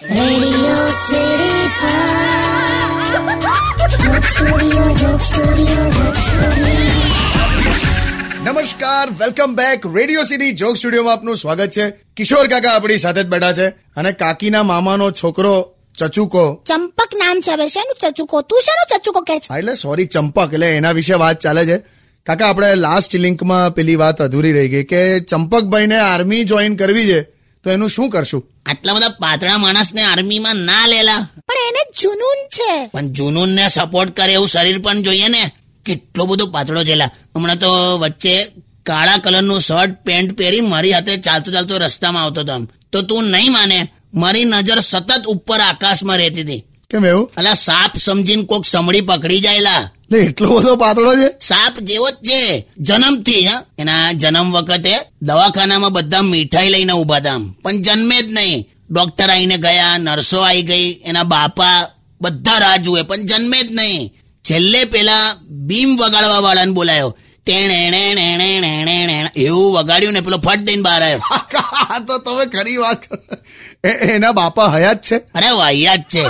Joke Studio. નમસ્કાર welcome back radio city joke સ્ટુડિયોમાં આપનું સ્વાગત છે. કિશોર કાકા આપણી સાથે જ બેઠા છે અને કાકીના મામાનો છોકરો ચચુકો. ચંપક નામ છે હવે શેનું ચચુકો? તું શેનું ચચુકો કે છે? એટલે સોરી ચંપક એટલે એના વિશે વાત ચાલે છે. કાકા આપણે લાસ્ટ લિંકમાં પેલી વાત અધૂરી રહી ગઈ કે ચંપકભાઈને આર્મી જોઈન કરવી છે. તો એનું શું કરશું? આટલા બધા પાતળા માણસને આર્મીમાં ના લેલા. પણ એને જુનૂન છે. પણ જુનૂનને સપોર્ટ કરે એવું શરીર પણ જોઈએ ને. કેટલો બધો પાતળો છેલા હમણાં તો વચ્ચે કાળા કલરનું શર્ટ પેન્ટ પહેરી મારી હાથે ચાલતો ચાલતો રસ્તામાં આવતો હતો તો તું નહીં માને મારી નજર સતત ઉપર આકાશમાં રહેતી હતી. કેમ એવું? અલા સાપ સમજીને કોક સમડી પકડી જાયલા. એટલે બધો પાતળો છે? સાપ જેવો જ છે. જન્મથી હા. એના જન્મ વખતે દવાખાનામાં બધા મીઠાઈ લઈને ઊભા હતા પણ જન્મે જ નહીં. ડોક્ટર આવીને ગયા નર્સો આવી ગઈ એના બાપા બધા રાહ જુએ પણ જન્મે જ નહીં. છેલ્લે પેલા બીમ વગાડવા વાળાને બોલાયો. એવું વગાડ્યું ને પેલો ફટ દઈને બહાર આવ્યો. તો તમે ખરી વાત એના બાપા હયાત છે? અરે વાહિયાત છે.